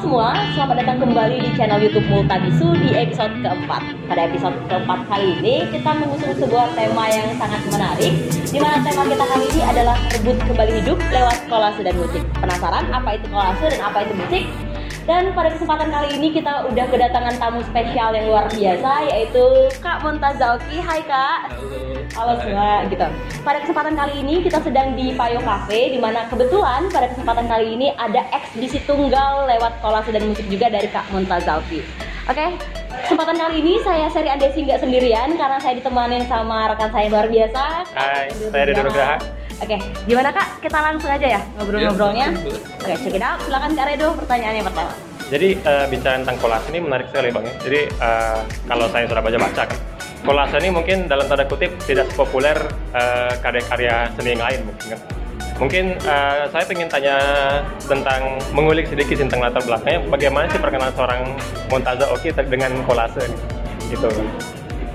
semua, selamat datang kembali di channel YouTube Multabisu di episode keempat. Pada episode keempat kali ini, kita mengusung sebuah tema yang sangat menarik, di mana tema kita kali ini adalah rebut kembali hidup lewat kolase dan musik. Penasaran apa itu kolase dan apa itu musik? Dan pada kesempatan kali ini kita udah kedatangan tamu spesial yang luar biasa yaitu Kak Montazauki. Hai Kak. Halo semua gitu. Pada kesempatan kali ini kita sedang di Payo Cafe di mana kebetulan pada kesempatan kali ini ada eksibisi tunggal lewat kolase dan musik juga dari Kak Montazauki. Oke, kesempatan kali ini saya Seri Andesi nggak sendirian karena saya ditemani sama rekan saya yang luar biasa. Hai, saya Dedo Nugraha. Oke, gimana Kak? Kita langsung aja ya ngobrol-ngobrolnya. Iya, Oke, check it out. Silakan Kak Redo pertanyaannya pertama. Jadi eh, bicara tentang kolase ini menarik sekali bang ya. Jadi eh, kalau saya sudah baca baca kan, kolase ini mungkin dalam tanda kutip tidak sepopuler eh, karya-karya seni yang lain mungkin kan. Mungkin eh, saya ingin tanya tentang mengulik sedikit tentang latar belakangnya. Bagaimana sih perkenalan seorang Montaza Oki dengan kolase ini? Gitu.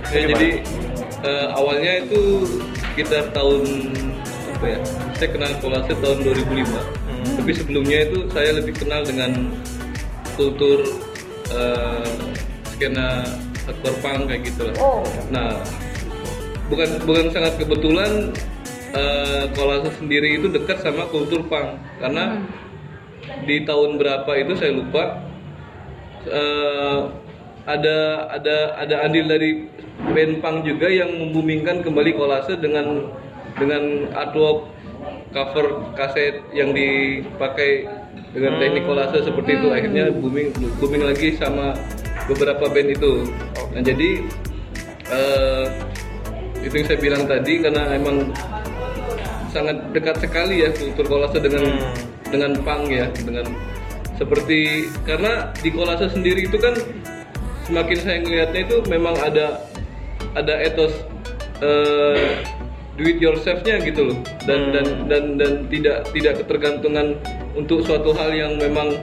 Ya, jadi eh, awalnya itu sekitar tahun apa ya? Saya kenal kolase tahun 2005. Tapi sebelumnya itu saya lebih kenal dengan kultur eh, skena hardcore punk kayak gitu lah. Oh. Nah, bukan bukan sangat kebetulan eh, kolase sendiri itu dekat sama kultur punk karena di tahun berapa itu saya lupa eh, ada ada ada andil dari band punk juga yang membumingkan kembali kolase dengan dengan artwork cover kaset yang dipakai dengan teknik kolase seperti itu akhirnya booming booming lagi sama beberapa band itu. Nah jadi eh, itu yang saya bilang tadi karena emang sangat dekat sekali ya kultur kolase dengan dengan punk ya dengan seperti karena di kolase sendiri itu kan semakin saya ngelihatnya itu memang ada ada etos eh, do it yourself-nya gitu loh. Dan dan dan dan tidak tidak ketergantungan untuk suatu hal yang memang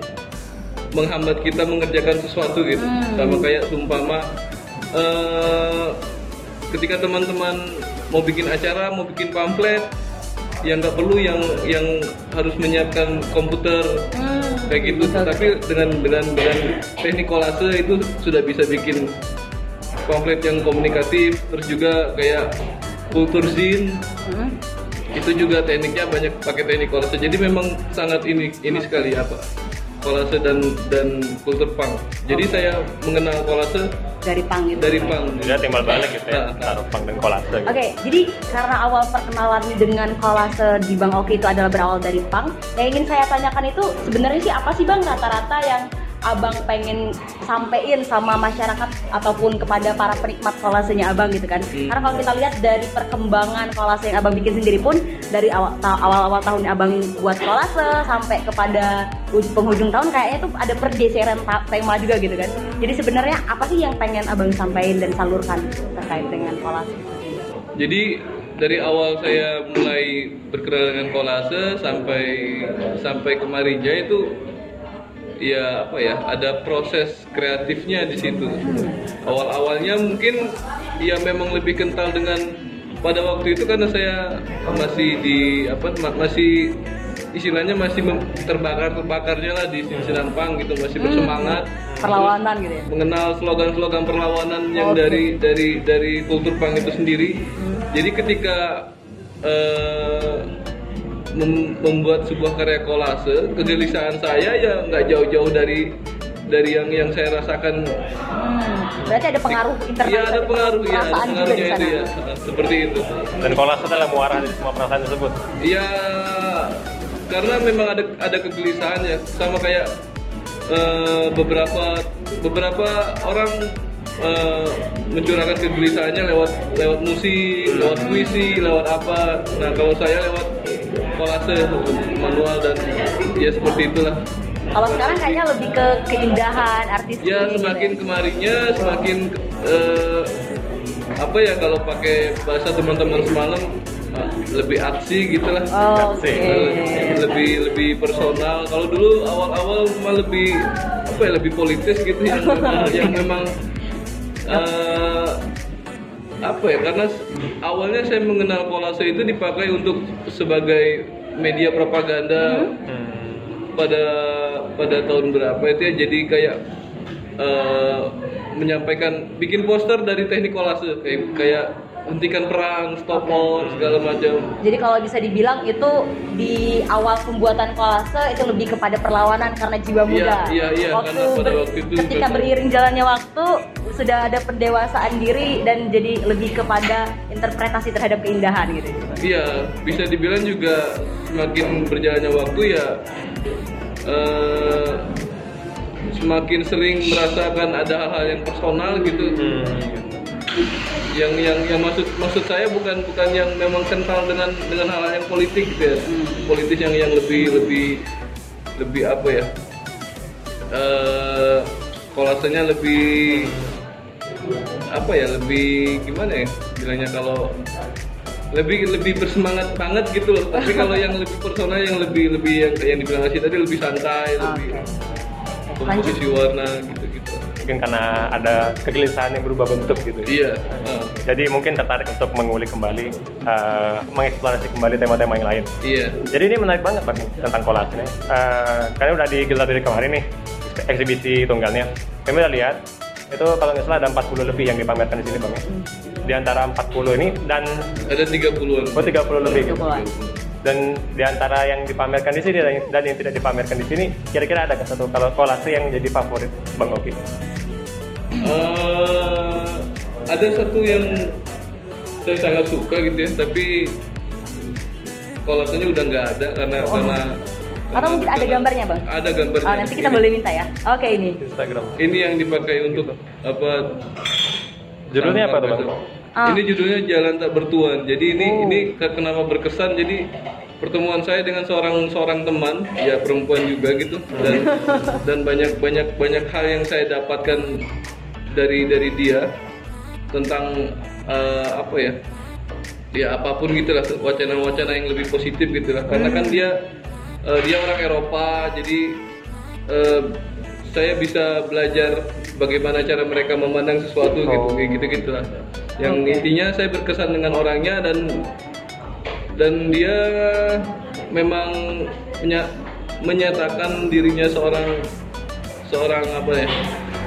menghambat kita mengerjakan sesuatu gitu. Sama kayak sumpama eh, ketika teman-teman mau bikin acara mau bikin pamflet yang nggak perlu yang yang harus menyiapkan komputer kayak gitu. Tapi dengan dengan dengan teknik kolase itu sudah bisa bikin pamflet yang komunikatif terus juga kayak kultur zin Hmm. itu juga tekniknya banyak pakai teknik kolase jadi memang sangat ini ini sekali apa kolase dan dan kultur punk jadi saya mengenal kolase Dari pang gitu. dari punk Jadi timbal balik gitu Nah. ya, taruh pang dan kolase. Gitu. Oke, jadi karena awal perkenalan dengan kolase di Bang Oki itu adalah berawal dari pang, yang ingin saya tanyakan itu sebenarnya sih apa sih Bang rata-rata yang Abang pengen sampein sama masyarakat ataupun kepada para penikmat kolasenya Abang gitu kan? Karena kalau kita lihat dari perkembangan kolase yang Abang bikin sendiri pun dari awal ta- awal-awal tahun Abang buat kolase sampai kepada uj- penghujung tahun kayaknya tuh ada pergeseran tema juga gitu kan? Jadi sebenarnya apa sih yang pengen Abang sampaikan dan salurkan terkait dengan kolase? Jadi dari awal saya mulai berkenalan dengan kolase sampai sampai kemarinnya itu ya apa ya ada proses kreatifnya di situ. Awal awalnya mungkin ya memang lebih kental dengan pada waktu itu karena saya masih di apa ma- masih istilahnya masih terbakar terbakarnya lah di sisiran pang gitu masih bersemangat Perlawanan gitu ya? mengenal slogan-slogan perlawanan yang Oke. dari dari dari kultur punk itu sendiri. Jadi ketika eh, mem- membuat sebuah karya kolase, kegelisahan saya ya nggak jauh-jauh dari dari yang yang saya rasakan. Hmm, berarti ada pengaruh internal Iya ada pengaruh ya, ada pengaruhnya sana. itu ya, seperti itu. Dan kolase adalah muara dari semua perasaan tersebut. Ya karena memang ada ada kegelisahan ya, sama kayak eh, beberapa beberapa orang eh, mencurahkan kegelisahannya lewat lewat musik, lewat puisi, lewat apa. Nah kalau saya lewat kolase manual dan ya seperti itulah. Kalau sekarang kayaknya lebih ke keindahan artis Ya gitu semakin kemarinya semakin eh, apa ya kalau pakai bahasa teman-teman semalam eh, lebih aksi gitu lah. Oh. Eh, lebih lebih personal kalau dulu awal-awal mah lebih apa ya lebih politis gitu yang memang, yang memang eh, apa ya karena awalnya saya mengenal kolase itu dipakai untuk sebagai media propaganda. Pada pada tahun berapa itu ya jadi kayak eh, menyampaikan bikin poster dari teknik kolase. Kayak kayak hentikan perang, stop war segala macam. Jadi kalau bisa dibilang itu di awal pembuatan kolase itu lebih kepada perlawanan karena jiwa Iya, muda. iya, iya, Waktu karena pada waktu itu ketika memang- beriring jalannya waktu sudah ada pendewasaan diri dan jadi lebih kepada interpretasi terhadap keindahan gitu. Iya, bisa dibilang juga semakin berjalannya waktu ya eh, semakin sering merasakan ada hal-hal yang personal gitu. Hmm. Yang yang yang maksud maksud saya bukan bukan yang memang kental dengan dengan hal-hal yang politik gitu ya. Politis yang yang lebih lebih lebih apa ya? Eh kolasenya lebih apa ya lebih gimana ya bilangnya kalau lebih lebih bersemangat banget gitu loh tapi kalau yang lebih personal yang lebih lebih yang yang dibilang Asyik tadi lebih santai lebih Oke. komposisi warna gitu gitu Mungkin karena ada kegelisahan yang berubah bentuk gitu. ya. iya ah, Jadi mungkin tertarik untuk mengulik kembali, eh, mengeksplorasi kembali tema-tema yang lain. iya Jadi ini menarik banget Bang tentang kolase ini. Eh, kalian udah digelar dari kemarin nih eksibisi tunggalnya. Kami udah lihat itu kalau nggak salah ada 40 lebih yang dipamerkan di sini Bang ya. Di antara 40 ini dan ada 30-an oh 30 lebih. 30-an. Dan di antara yang dipamerkan di sini dan, dan yang tidak dipamerkan di sini, kira-kira ada nggak satu kalau kolase yang jadi favorit Bang Oki? Eh, ada satu yang saya sangat suka gitu ya tapi kolasenya udah nggak ada karena karena Atau mungkin ada gambarnya, Bang? ada gambarnya Oh, nanti kita Ini- boleh minta ya. Oke ini. Instagram. ini yang dipakai untuk apa Judulnya apa tuh Bang? Ah. Ini judulnya Jalan Tak Bertuan. Jadi ini Oh. ini ke- kenapa berkesan? Jadi pertemuan saya dengan seorang seorang teman, ya perempuan juga gitu, dan dan banyak banyak banyak hal yang saya dapatkan dari dari dia tentang eh, apa ya? Ya apa pun gitulah wacana-wacana yang lebih positif gitulah. Karena kan dia eh, dia orang Eropa, jadi eh, saya bisa belajar bagaimana cara mereka memandang sesuatu gitu Oh. kayak gitu gitulah. Yang intinya saya berkesan dengan orangnya dan dan dia memang menya- menyatakan dirinya seorang seorang apa ya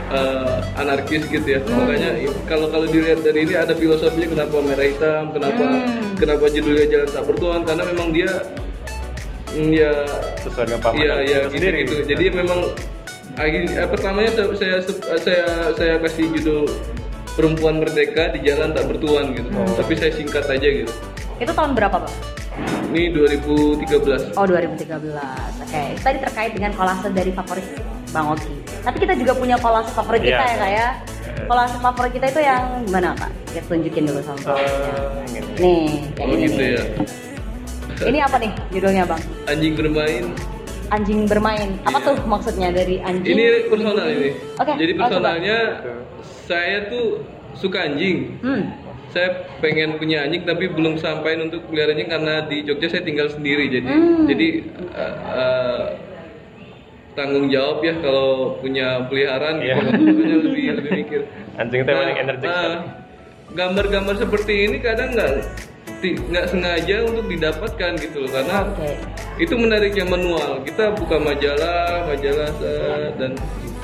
eh, anarkis gitu ya makanya i- kalau kalau dilihat dari ini ada filosofinya kenapa merah hitam kenapa kenapa judulnya jalan tak bertuan karena memang dia mm, ya Sesuai dengan Iya iya kita gitu, sendiri. gitu. Jadi memang eh, pertamanya saya, saya saya saya kasih judul perempuan merdeka di jalan tak bertuan gitu. Tapi saya singkat aja gitu. Itu tahun berapa, Bang? Ini 2013. Oh 2013. Oke. Tadi terkait dengan kolase dari favorit Bang Oki. Tapi kita juga punya kolase favorit kita Iya. ya kak ya. Kolase favorit kita itu yang mana kak? Kita tunjukin dulu sama. Eh, ini. Nih, kayak Oh ini gitu nih. ya. Ini apa nih judulnya bang? Anjing bermain. Anjing bermain. Apa Iya. tuh maksudnya dari anjing? Ini personal ini. Oke, Jadi oh, coba. personalnya saya tuh suka anjing. Hmm. Saya pengen punya anjing tapi belum sampai untuk peliharanya karena di Jogja saya tinggal sendiri jadi Hmm. jadi eh, eh, tanggung jawab ya kalau punya peliharaan Iya. gitu lebih lebih mikir. Anjing itu emang yang energik nah, gambar-gambar seperti ini kadang nggak nggak sengaja untuk didapatkan gitu loh karena Oke. itu menariknya manual kita buka majalah majalah dan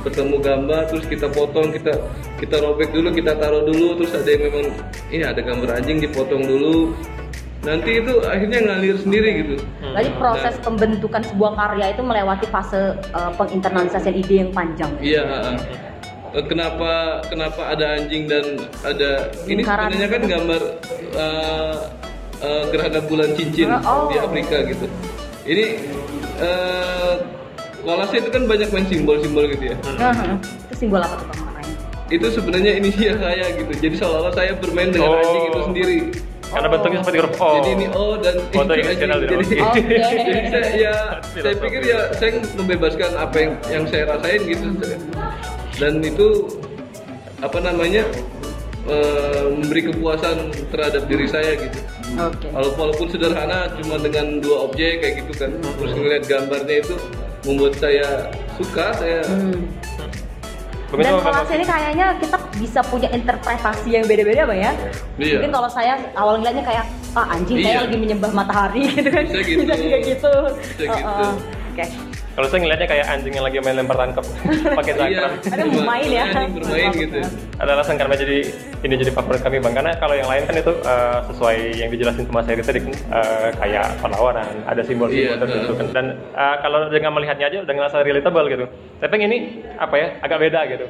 bertemu gambar terus kita potong kita kita robek dulu kita taruh dulu terus ada yang memang ini ada gambar anjing dipotong dulu nanti itu akhirnya ngalir sendiri gitu Jadi proses pembentukan sebuah karya itu melewati fase uh, penginternalisasian ide yang panjang. iya. Eh, kenapa kenapa ada anjing dan ada ini sebenarnya kan gambar uh, uh, gerhana bulan cincin Oh. di Afrika gitu ini uh, kolase itu kan banyak main simbol-simbol gitu ya itu simbol apa tuh bang maknanya? itu sebenarnya inisial saya gitu jadi seolah-olah saya bermain dengan Oh. anjing itu sendiri Karena bentuknya seperti huruf O. jadi ini O dan Foto anjing. dari jadi. Oke. jadi saya, ya saya pikir ya saya membebaskan apa yang yang saya rasain gitu dan itu apa namanya eh, memberi kepuasan terhadap diri saya gitu Oke. Walau- walaupun sederhana cuma dengan dua objek kayak gitu kan terus ngeliat gambarnya itu membuat saya suka saya Hmm. Begitu Dan kolase ini kayaknya kita bisa punya interpretasi yang beda-beda bang ya. Iya. Mungkin kalau saya awal ngeliatnya kayak ah anjing Iya. saya lagi menyembah matahari gitu kan. Bisa gitu. juga gitu. Bisa Oh, gitu. oh. Oke. Kalau saya ngelihatnya kayak anjing yang lagi main lempar tangkap pakai cakram. Ada yang bermain ya. Anjing bermain gitu. Ada alasan karena jadi ini jadi favorit kami bang. Karena kalau yang lain kan itu eh, sesuai yang dijelasin sama saya tadi eh, kayak perlawanan ada simbol-simbol Iya, tertentu kan. Dan eh, kalau dengan melihatnya aja udah ngerasa relatable gitu. Tapi yang ini apa ya agak beda gitu.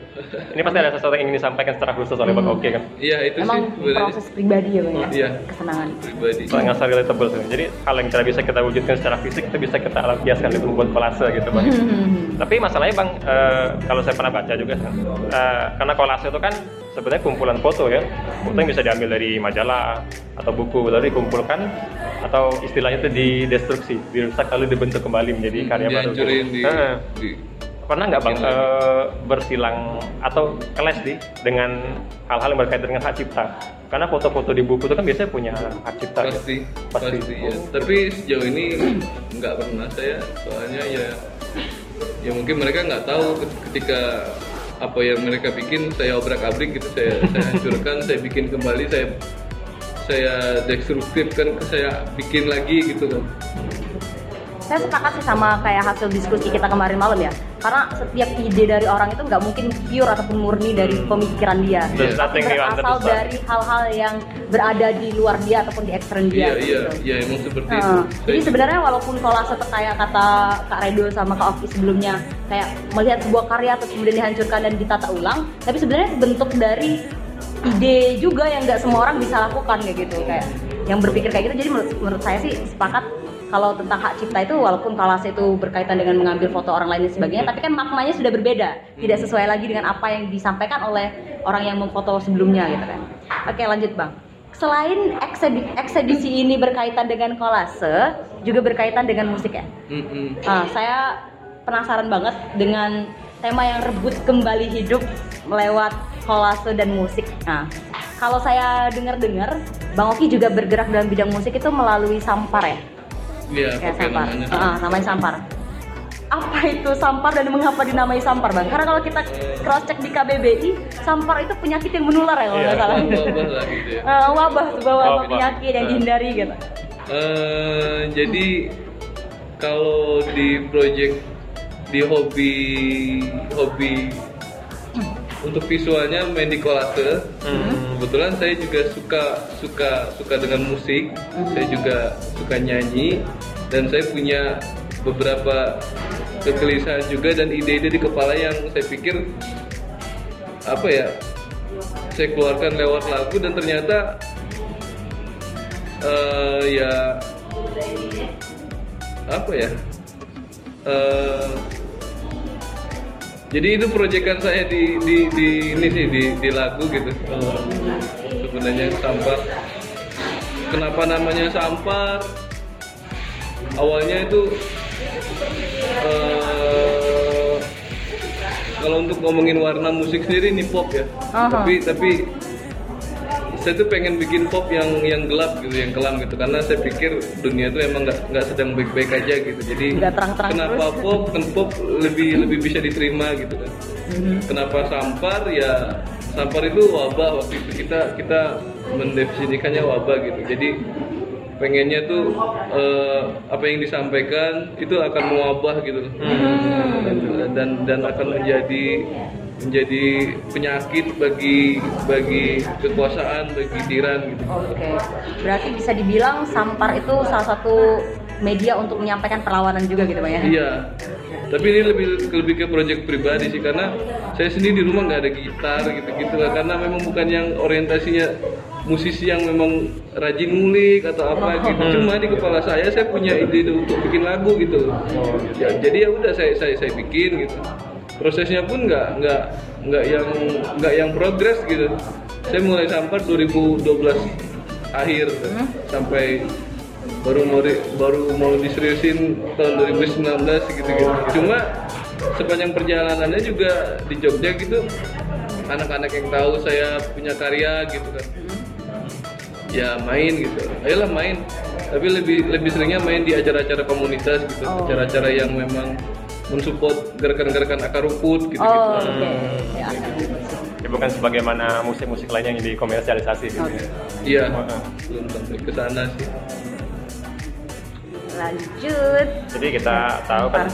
Ini pasti ada sesuatu yang ingin disampaikan secara khusus oleh bang Oke kan. Iya itu Emang sih sebenarnya. proses pribadi ya bang ya. Iya. Kesenangan. pribadi. soalnya ngerasa relatable sih. Jadi hal yang tidak bisa kita wujudkan secara fisik itu bisa kita lampiaskan itu membuat kolase gitu bang. Tapi masalahnya bang eh, kalau saya pernah baca juga eh, karena kolase itu kan sebenarnya kumpulan foto ya foto yang bisa diambil dari majalah atau buku lalu dikumpulkan atau istilahnya itu didestruksi dirusak lalu dibentuk kembali menjadi karya baru di, Heeh. di pernah nggak bang eh, bersilang atau keles di dengan hal-hal yang berkaitan dengan hak cipta karena foto-foto di buku itu kan biasanya punya hak cipta ya. pasti Pasti. pasti, ya. Tapi sejauh ini nggak pernah saya soalnya ya ya mungkin mereka nggak tahu ketika apa yang mereka bikin saya obrak abrik gitu saya saya hancurkan saya bikin kembali saya saya destruktifkan saya bikin lagi gitu kan Saya sepakat sih sama kayak hasil diskusi kita kemarin malam ya. Karena setiap ide dari orang itu nggak mungkin pure ataupun murni dari pemikiran dia. There's Tapi berasal dari hal-hal yang berada di luar dia ataupun di ekstern dia. iya iya gitu. iya emang seperti itu Nah, Saya jadi sebenarnya walaupun kolase itu kayak kata Kak Redo sama Kak Oki sebelumnya kayak melihat sebuah karya terus kemudian dihancurkan dan ditata ulang, tapi sebenarnya bentuk dari ide juga yang nggak semua orang bisa lakukan kayak gitu kayak yang berpikir kayak gitu. Jadi menurut, menurut saya sih sepakat kalau tentang hak cipta itu walaupun kolase itu berkaitan dengan mengambil foto orang lain dan sebagainya, tapi kan maknanya sudah berbeda, tidak sesuai lagi dengan apa yang disampaikan oleh orang yang memfoto sebelumnya gitu kan. Oke lanjut bang. Selain eksebi- eksebisi ini berkaitan dengan kolase, juga berkaitan dengan musik ya. Mm-mm. Ah, saya penasaran banget dengan tema yang rebut kembali hidup lewat kolase dan musik. Nah, kalau saya dengar-dengar, Bang Oki juga bergerak dalam bidang musik itu melalui Sampar ya? Iya Ya, Sampar. namanya Ah, namanya Sampar. Apa itu Sampar dan mengapa dinamai Sampar, Bang? Karena kalau kita cross check di KBBI, Sampar itu penyakit yang menular ya kalau Iya. nggak salah. wabah lah gitu ya Eh, wabah, sebuah wabah Wabah. penyakit yang Ah. dihindari gitu. Eh, jadi kalau di project di hobi hobi untuk visualnya main di kolase Hmm. Kebetulan saya juga suka suka suka dengan musik. Saya juga suka nyanyi. Dan saya punya beberapa kegelisahan juga dan ide-ide di kepala yang saya pikir apa ya saya keluarkan lewat lagu dan ternyata eh ya apa ya eh jadi itu proyekan saya di di di ini sih di di lagu gitu. Sebenarnya sampah. Kenapa namanya sampar awalnya itu eh kalau untuk ngomongin warna musik sendiri ini pop ya. Aha. tapi tapi saya tuh pengen bikin pop yang yang gelap gitu yang kelam gitu. Karena saya pikir dunia itu emang nggak nggak sedang baik-baik aja gitu. Jadi Nggak terang-terang kenapa terus. pop kan pop lebih lebih bisa diterima gitu kan. Kenapa sampar? Ya sampar itu wabah waktu itu. Kita kita mendefinisikannya wabah gitu. Jadi pengennya tuh eh, apa yang disampaikan itu akan mewabah gitu. Dan, dan dan akan menjadi menjadi penyakit bagi bagi kekuasaan bagi tiran gitu Oke, berarti bisa dibilang Sampar itu salah satu media untuk menyampaikan perlawanan juga gitu Bang ya? Iya. Tapi ini lebih lebih ke project pribadi sih karena saya sendiri di rumah nggak ada gitar gitu-gitu lah karena memang bukan yang orientasinya musisi yang memang rajin ngulik atau apa gitu. Cuma di kepala saya saya punya ide untuk bikin lagu gitu. Ya, jadi ya udah saya saya saya bikin gitu. Prosesnya pun nggak nggak nggak yang nggak yang progres gitu. Saya mulai sampar 2012 akhir sampai baru mau di- baru mau diseriusin tahun 2019 gitu gitu cuma sepanjang perjalanannya juga di Jogja gitu anak-anak yang tahu saya punya karya gitu kan. Ya main gitu. Ayolah main. Tapi lebih lebih seringnya main di acara-acara komunitas gitu. Oh. acara-acara yang memang mensupport gerakan-gerakan akar rumput gitu gitu Oh, oke. Ya. Ya, bukan sebagaimana musik-musik lainnya yang dikomersialisasi gitu. Oke. iya Heeh. belum sampai ke sana sih Lanjut. Jadi kita tahu kan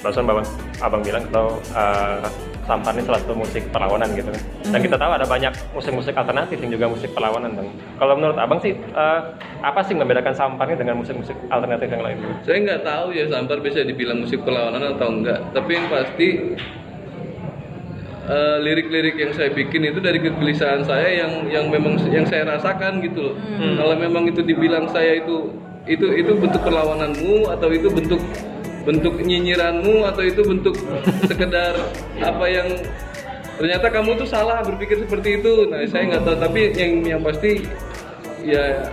barusan abang, abang bilang kalau uh, Sampar ini salah satu musik perlawanan gitu kan. Dan Mhm. kita tahu ada banyak musik-musik alternatif yang juga musik perlawanan bang. Kalau menurut abang sih uh, apa sih yang membedakan Sampar ini dengan musik-musik alternatif yang lain? Saya nggak tahu ya Sampar bisa dibilang musik perlawanan atau enggak. Tapi yang pasti eh, lirik-lirik yang saya bikin itu dari kegelisahan saya yang yang memang yang saya rasakan gitu loh. Kalau memang itu dibilang saya itu itu itu bentuk perlawananmu atau itu bentuk bentuk nyinyiranmu atau itu bentuk sekedar apa yang ternyata kamu tuh salah berpikir seperti itu. Nah saya nggak tahu tapi yang yang pasti ya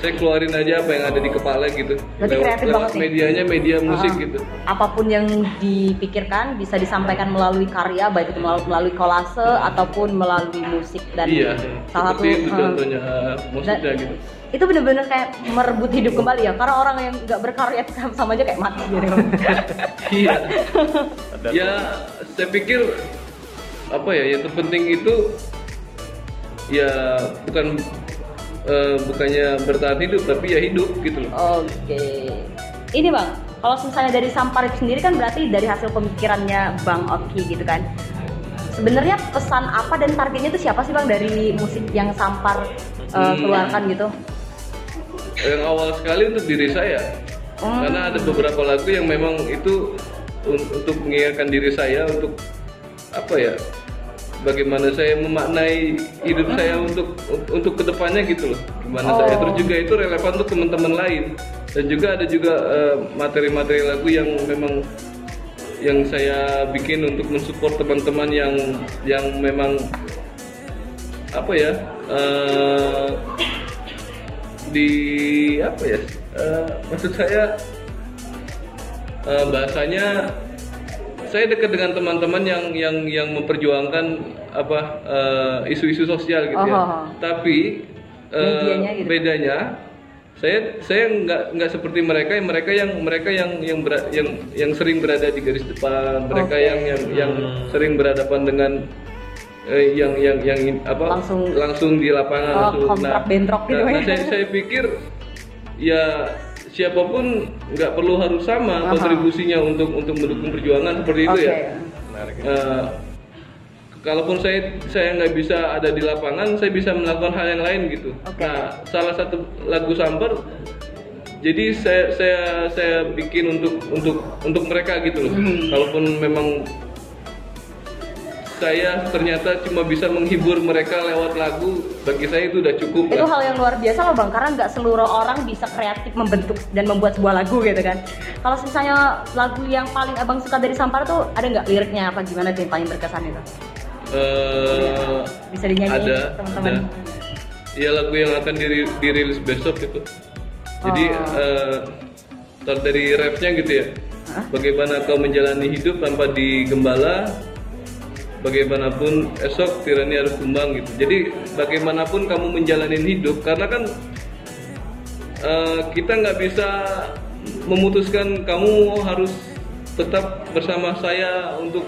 saya keluarin aja apa yang ada di kepala gitu. Berarti kreatif lewat banget medianya media musik Ah, gitu. Apa pun yang dipikirkan bisa disampaikan melalui karya, baik itu melalui, melalui kolase ataupun melalui musik dan iya salah satu itu eh, contohnya musiknya dan- gitu. itu bener-bener kayak merebut hidup kembali ya karena orang yang nggak berkarya sama aja kayak mati gitu. iya. Ya saya pikir apa ya yang terpenting itu ya bukan eh, bukannya bertahan hidup tapi ya hidup gitu loh Oke. Ini bang, kalau misalnya dari Sampar itu sendiri kan berarti dari hasil pemikirannya Bang Oki gitu kan. Sebenarnya pesan apa dan targetnya itu siapa sih bang dari musik yang Sampar uh, Hmm. keluarkan gitu? yang awal sekali untuk diri saya Hmm. karena ada beberapa lagu yang memang itu un- untuk mengingatkan diri saya untuk apa ya bagaimana saya memaknai hidup saya untuk untuk ke depannya gitu loh. Gimana saya Oh. terus juga itu relevan untuk teman-teman lain. Dan juga ada juga eh, materi-materi lagu yang memang yang saya bikin untuk mensupport teman-teman yang yang memang apa ya eh, di apa ya eh, maksud saya eh, bahasanya saya dekat dengan teman-teman yang yang yang memperjuangkan apa eh, isu-isu sosial gitu ya Oh. tapi eh, Medianya gitu. bedanya saya saya nggak nggak seperti mereka yang mereka yang mereka yang yang bera- yang yang sering berada di garis depan mereka Oke. yang yang yang sering berhadapan dengan eh, yang yang yang in- apa Langsung- langsung di lapangan Oh, langsung kontrak bentrok gitu nah, ya. nah, saya, saya pikir ya siapa pun nggak perlu harus sama Aha. kontribusinya untuk untuk mendukung perjuangan seperti itu Oke. ya Menarik. Eh, kalaupun saya saya nggak bisa ada di lapangan, saya bisa melakukan hal yang lain gitu. Oke. Nah, salah satu lagu Sambar, jadi saya saya saya bikin untuk untuk untuk mereka gitu loh. Mhm. Kalaupun memang saya ternyata cuma bisa menghibur mereka lewat lagu, bagi saya itu udah cukup Itu lah. hal yang luar biasa loh bang, karena nggak seluruh orang bisa kreatif membentuk dan membuat sebuah lagu gitu kan. Kalau misalnya lagu yang paling abang suka dari Sampar tuh ada nggak liriknya apa gimana tuh yang paling berkesan itu? Eh, Bisa dinyanyiin ada, teman-teman. ada. Iya lagu yang akan diri- dirilis besok gitu. Jadi Oh. start dari rapnya gitu ya. Bagaimana kau menjalani hidup tanpa digembala, bagaimanapun esok tirani harus tumbang gitu. Jadi bagaimanapun kamu menjalani hidup, karena kan eh, kita nggak bisa memutuskan kamu harus tetap bersama saya untuk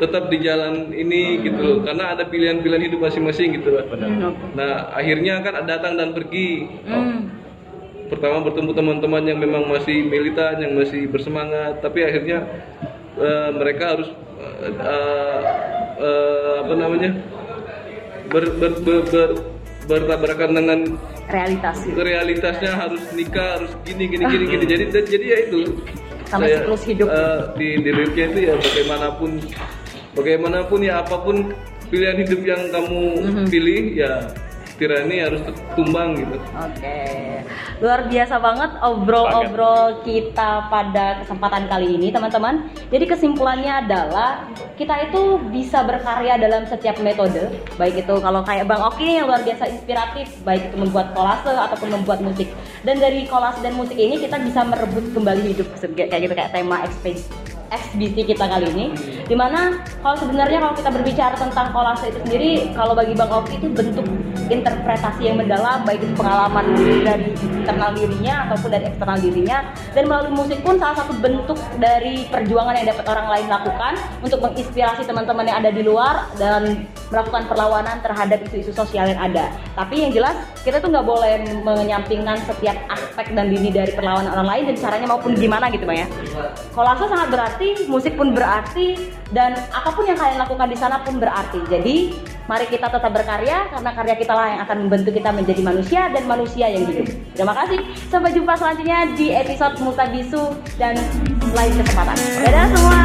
tetap di jalan ini gitu loh karena ada pilihan-pilihan hidup masing-masing gitu loh. Hmm. Nah akhirnya kan datang dan pergi. Hmm. Pertama bertemu teman-teman yang memang masih militan, yang masih bersemangat, tapi akhirnya eh, mereka harus eh, eh, eh, apa namanya ber, ber, ber, ber- bertabrakan dengan realitas gitu. realitasnya harus nikah harus gini gini gini gini jadi jadi ya itu Sama siklus hidup. eh, di di liriknya itu ya bagaimanapun bagaimanapun ya apa pun pilihan hidup yang kamu Mhm. pilih ya tirani harus tumbang gitu. Oke, luar biasa banget obrol-obrol kita pada kesempatan kali ini, teman-teman. Jadi kesimpulannya adalah kita itu bisa berkarya dalam setiap metode, baik itu kalau kayak Bang Oki yang luar biasa inspiratif, baik itu membuat kolase ataupun membuat musik. Dan dari kolase dan musik ini kita bisa merebut kembali hidup kayak gitu kayak tema ekspedisi eksbisi kita kali ini Di mana kalau sebenarnya kalau kita berbicara tentang kolase itu sendiri, kalau bagi Bang Oki itu bentuk interpretasi yang mendalam, baik itu pengalaman dari internal dirinya ataupun dari eksternal dirinya. Dan melalui musik pun salah satu bentuk dari perjuangan yang dapat orang lain lakukan untuk menginspirasi teman-teman yang ada di luar dan melakukan perlawanan terhadap isu-isu sosial yang ada. Tapi yang jelas kita tuh nggak boleh menyampingkan setiap aspek dan dini dari perlawanan orang lain dan caranya maupun gimana gitu bang ya. Kolase sangat berarti, musik pun berarti dan apa pun yang kalian lakukan di sana pun berarti. Jadi mari kita tetap berkarya karena karya kita lah yang akan membentuk kita menjadi manusia dan manusia yang hidup. Terima kasih. Sampai jumpa selanjutnya di episode Mutabisu dan lain kesempatan. Dadah semua.